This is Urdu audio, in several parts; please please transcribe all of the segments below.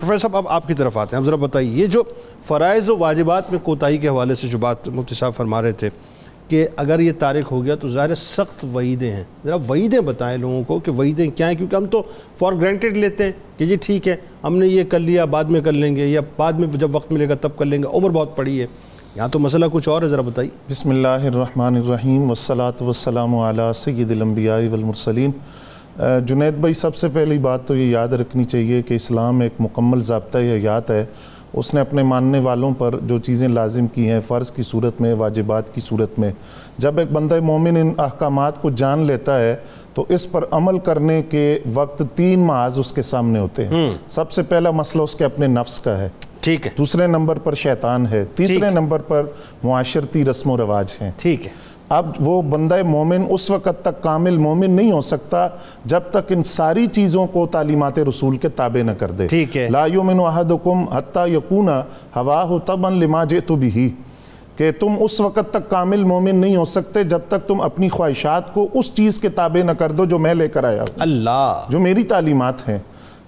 پروفیسر صاحب، اب آپ کی طرف آتے ہیں۔ ہم ذرا بتائیے، یہ جو فرائض و واجبات میں کوتاہی کے حوالے سے جو بات مفتی صاحب فرما رہے تھے کہ اگر یہ تاریخ ہو گیا تو ظاہر سخت وعیدیں ہیں۔ ذرا وعیدیں بتائیں لوگوں کو کہ وعیدیں کیا ہیں، کیونکہ ہم تو فار گرانٹیڈ لیتے ہیں کہ جی ٹھیک ہے، ہم نے یہ کر لیا، بعد میں کر لیں گے یا بعد میں جب وقت ملے گا تب کر لیں گے۔ عمر بہت پڑی ہے۔ یہاں تو مسئلہ کچھ اور ہے، ذرا بتائیے۔ بسم اللہ الرحمن الرحیم، والصلاة والسلام علی سید الانبیاء والمرسلین۔ جنید بھائی سب سے پہلی بات تو یہ یاد رکھنی چاہیے کہ اسلام ایک مکمل ضابطہ حیات ہے۔ اس نے اپنے ماننے والوں پر جو چیزیں لازم کی ہیں فرض کی صورت میں واجبات کی صورت میں۔ جب ایک بندہ مومن ان احکامات کو جان لیتا ہے تو اس پر عمل کرنے کے وقت تین محاذ اس کے سامنے ہوتے ہیں۔ سب سے پہلا مسئلہ اس کے اپنے نفس کا ہے۔ ٹھیک ہے۔ دوسرے نمبر پر شیطان ہے۔ تیسرے نمبر پر معاشرتی رسم و رواج ہیں۔ ٹھیک ہے۔ اب وہ بندہ مومن اس وقت تک کامل مومن نہیں ہو سکتا جب تک ان ساری چیزوں کو تعلیمات رسول کے تابع نہ کر دے۔ ٹھیک ہے۔ لا یومن احدکم حتی یکون ہواہ تبا لما جئت بھی کہ تم اس وقت تک کامل مومن نہیں ہو سکتے جب تک تم اپنی خواہشات کو اس چیز کے تابع نہ کر دو جو میں لے کر آیا ہوں۔ اللہ۔ جو میری تعلیمات ہیں۔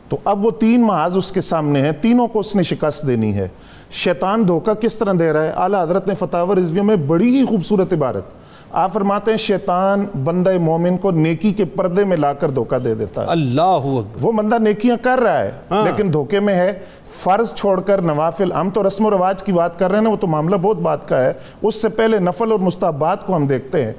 تو اب وہ تین محاذ اس کے سامنے ہیں تینوں کو اس نے شکست دینی ہے۔ شیطان دھوکہ کس طرح دے رہا ہے؟ اعلیٰ حضرت نے فتح رضویہ میں بڑی ہی خوبصورت عبارت۔ آپ فرماتے ہیں شیطان بندہ مومن کو نیکی کے پردے میں لا کر دھوکہ دے دیتا ہے۔ اللہ وہ بندہ نیکیاں کر رہا ہے لیکن دھوکے میں ہے۔ فرض چھوڑ کر نوافل ہم تو رسم و رواج کی بات کر رہے ہیں نا وہ تو معاملہ بہت بات کا ہے۔ اس سے پہلے نفل اور مستحبات کو ہم دیکھتے ہیں۔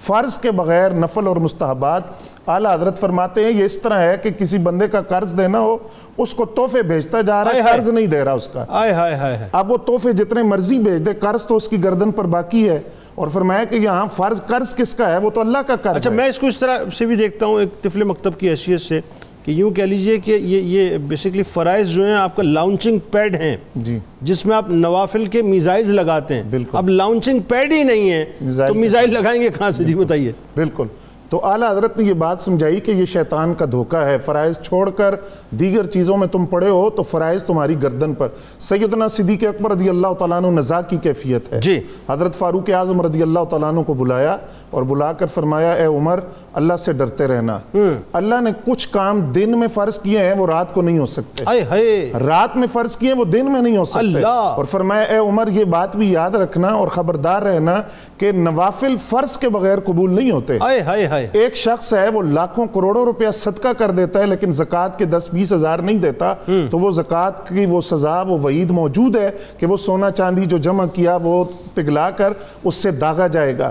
فرض کے بغیر نفل اور مستحبات اعلیٰ حضرت فرماتے ہیں یہ اس طرح ہے کہ کسی بندے کا قرض دینا ہو اس کو تحفے بھیجتا جا رہا ہے قرض نہیں دے رہا اس کا۔ آئے ہائے ہائے ہائے۔ اب وہ تحفے جتنے مرضی بھیج دے قرض تو اس کی گردن پر باقی ہے۔ اور فرمایا کہ یہاں فرض قرض کس کا ہے؟ وہ تو اللہ کا قرض اچھا ہے۔ میں اس کو اس طرح سے بھی دیکھتا ہوں ایک طفل مکتب کی حیثیت سے۔ کہ یوں کہہ لیجیے کہ یہ یہ بیسیکلی فرائض جو ہیں آپ کا لاؤنچنگ پیڈ ہیں۔ جی۔ جس میں آپ نوافل کے میزائز لگاتے ہیں۔ بالکل۔ اب لاؤنچنگ پیڈ ہی نہیں ہے۔ تو میزائل لگائیں گے کہاں سے؟ جی بتائیے۔ بالکل۔ تو اعلیٰ حضرت نے یہ بات سمجھائی کہ یہ شیطان کا دھوکہ ہے۔ فرائض چھوڑ کر دیگر چیزوں میں تم پڑے ہو تو فرائض تمہاری گردن پر۔ سیدنا صدیق اکبر رضی اللہ تعالیٰ عنہ نزا کی کیفیت ہے۔ جی۔ حضرت فاروق اعظم رضی اللہ تعالیٰ عنہ کو بلایا اور بلا کر فرمایا اے عمر اللہ سے ڈرتے رہنا۔ اللہ نے کچھ کام دن میں فرض کیے ہیں وہ رات کو نہیں ہو سکتے۔ آئے ہائے۔ رات میں فرض کیے وہ دن میں نہیں ہو سکتے۔ اللہ۔ اور فرمایا اے عمر یہ بات بھی یاد رکھنا اور خبردار رہنا کہ نوافل فرض کے بغیر قبول نہیں ہوتے۔ آئے ہائے ایک شخص ہے وہ لاکھوں کروڑوں روپیہ صدقہ کر دیتا ہے لیکن زکوٰۃ کے دس بیس ہزار نہیں دیتا۔ تو وہ زکوٰۃ کی وہ سزا وہ وعید موجود ہے کہ وہ سونا چاندی جو جمع کیا وہ پگھلا کر اس سے داغا جائے گا۔